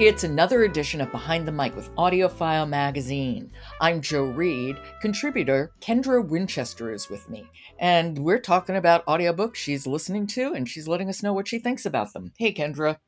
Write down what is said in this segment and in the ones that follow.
It's another edition of Behind the Mic with AudioFile Magazine. I'm Jo Reed. Contributor Kendra Winchester is with me, and we're talking about audiobooks she's listening to, and she's letting us know what she thinks about them. Hey, Kendra.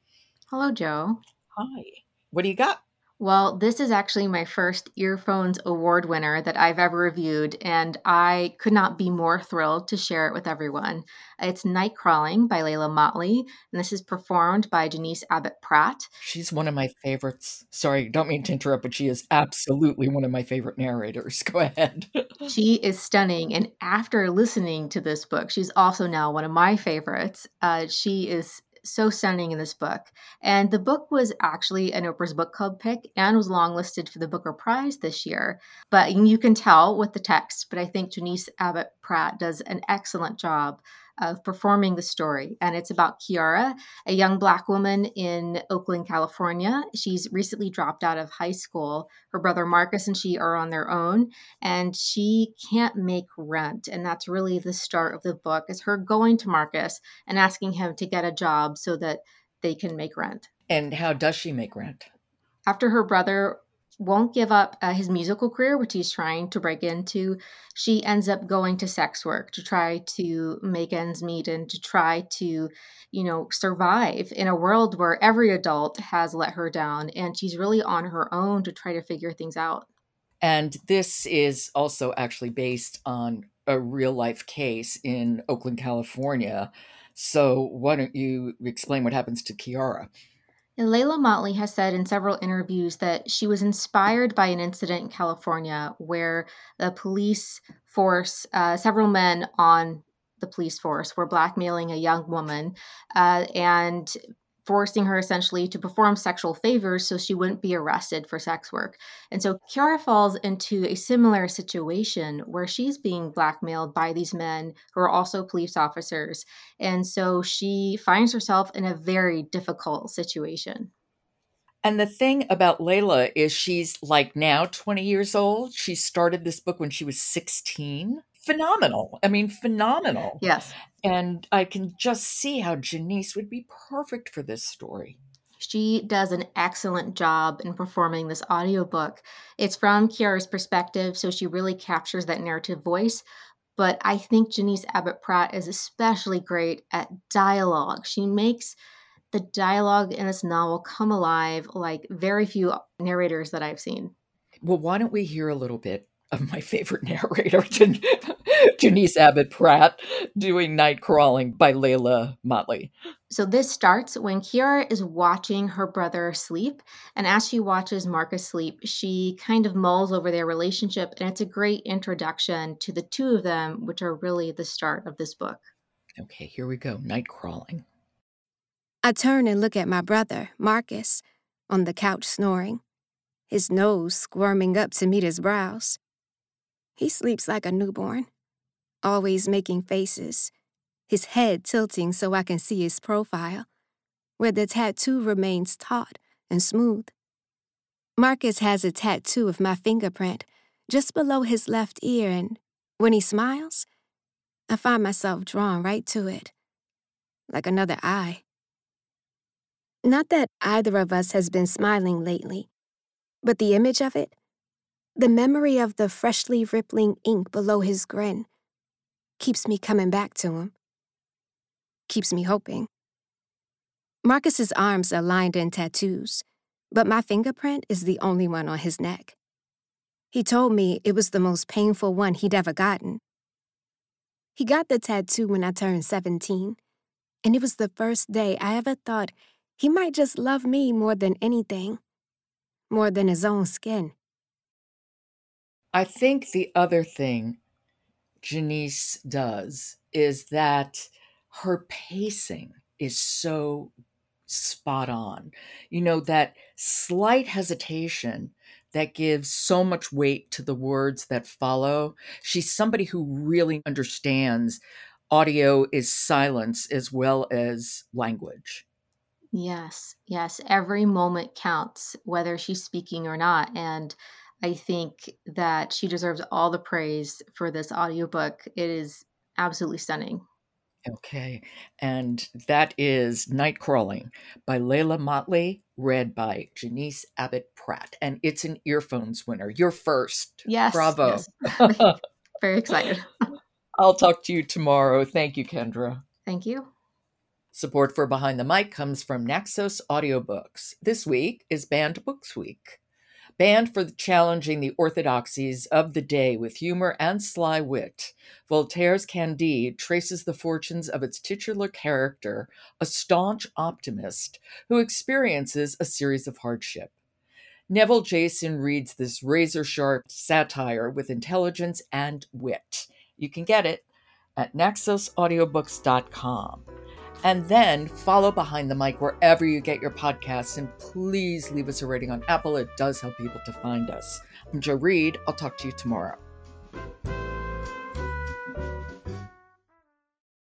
Hello, Joe. Hi. What do you got? Well, this is actually my first Earphones Award winner that I've ever reviewed, and I could not be more thrilled to share it with everyone. It's Nightcrawling by Leila Mottley, and this is performed by Janice Abbott Pratt. She's one of my favorites. Sorry, don't mean to interrupt, but she is absolutely one of my favorite narrators. Go ahead. she is stunning, and after listening to this book, she's also now one of my favorites. Uh, she is so stunning in this book. And the book was actually an Oprah's Book Club pick and was longlisted for the Booker Prize this year. But you can tell with the text, but I think Janice Abbott Pratt does an excellent job of performing the story. And it's about Kiara, a young Black woman in Oakland, California. She's recently dropped out of high school. Her brother Marcus and she are on their own, and she can't make rent. And that's really the start of the book is her going to Marcus and asking him to get a job so that they can make rent. And how does she make rent? After her brother won't give up uh, his musical career, which he's trying to break into. She ends up going to sex work to try to make ends meet and to try to, you know, survive in a world where every adult has let her down. And she's really on her own to try to figure things out. And this is also actually based on a real life case in Oakland, California. So, why don't you explain what happens to Kiara? And Leila Mottley has said in several interviews that she was inspired by an incident in California where the police force, uh, several men on the police force, were blackmailing a young woman. Uh, and forcing her essentially to perform sexual favors so she wouldn't be arrested for sex work. And so Kiara falls into a similar situation where she's being blackmailed by these men who are also police officers. And so she finds herself in a very difficult situation. And the thing about Leila is she's like now 20 years old. She started this book when she was 16 phenomenal. I mean, phenomenal. Yes. And I can just see how Janice would be perfect for this story. She does an excellent job in performing this audiobook. It's from Kiara's perspective, so she really captures that narrative voice. But I think Janice Abbott Pratt is especially great at dialogue. She makes the dialogue in this novel come alive like very few narrators that I've seen. Well, why don't we hear a little bit of my favorite narrator, Janice Abbott Pratt, doing Nightcrawling by Leila Mottley. So this starts when Kiara is watching her brother sleep. And as she watches Marcus sleep, she kind of mulls over their relationship. And it's a great introduction to the two of them, which are really the start of this book. Okay, here we go Nightcrawling. I turn and look at my brother, Marcus, on the couch snoring, his nose squirming up to meet his brows. He sleeps like a newborn, always making faces, his head tilting so I can see his profile, where the tattoo remains taut and smooth. Marcus has a tattoo of my fingerprint just below his left ear, and when he smiles, I find myself drawn right to it, like another eye. Not that either of us has been smiling lately, but the image of it the memory of the freshly rippling ink below his grin keeps me coming back to him. Keeps me hoping. Marcus's arms are lined in tattoos, but my fingerprint is the only one on his neck. He told me it was the most painful one he'd ever gotten. He got the tattoo when I turned 17, and it was the first day I ever thought he might just love me more than anything, more than his own skin. I think the other thing Janice does is that her pacing is so spot on. You know, that slight hesitation that gives so much weight to the words that follow. She's somebody who really understands audio is silence as well as language. Yes, yes. Every moment counts, whether she's speaking or not. And I think that she deserves all the praise for this audiobook. It is absolutely stunning. Okay. And that is Nightcrawling by Leila Mottley, read by Janice Abbott Pratt. And it's an earphones winner. You're first. Yes. Bravo. yes. Very excited. I'll talk to you tomorrow. Thank you, Kendra. Thank you. Support for Behind the Mic comes from Naxos Audiobooks. This week is Banned Books Week. Banned for challenging the orthodoxies of the day with humor and sly wit, Voltaire's Candide traces the fortunes of its titular character, a staunch optimist who experiences a series of hardship. Neville Jason reads this razor sharp satire with intelligence and wit. You can get it at naxosaudiobooks.com. And then follow Behind the Mic wherever you get your podcasts. And please leave us a rating on Apple. It does help people to find us. I'm Jo Reed. I'll talk to you tomorrow.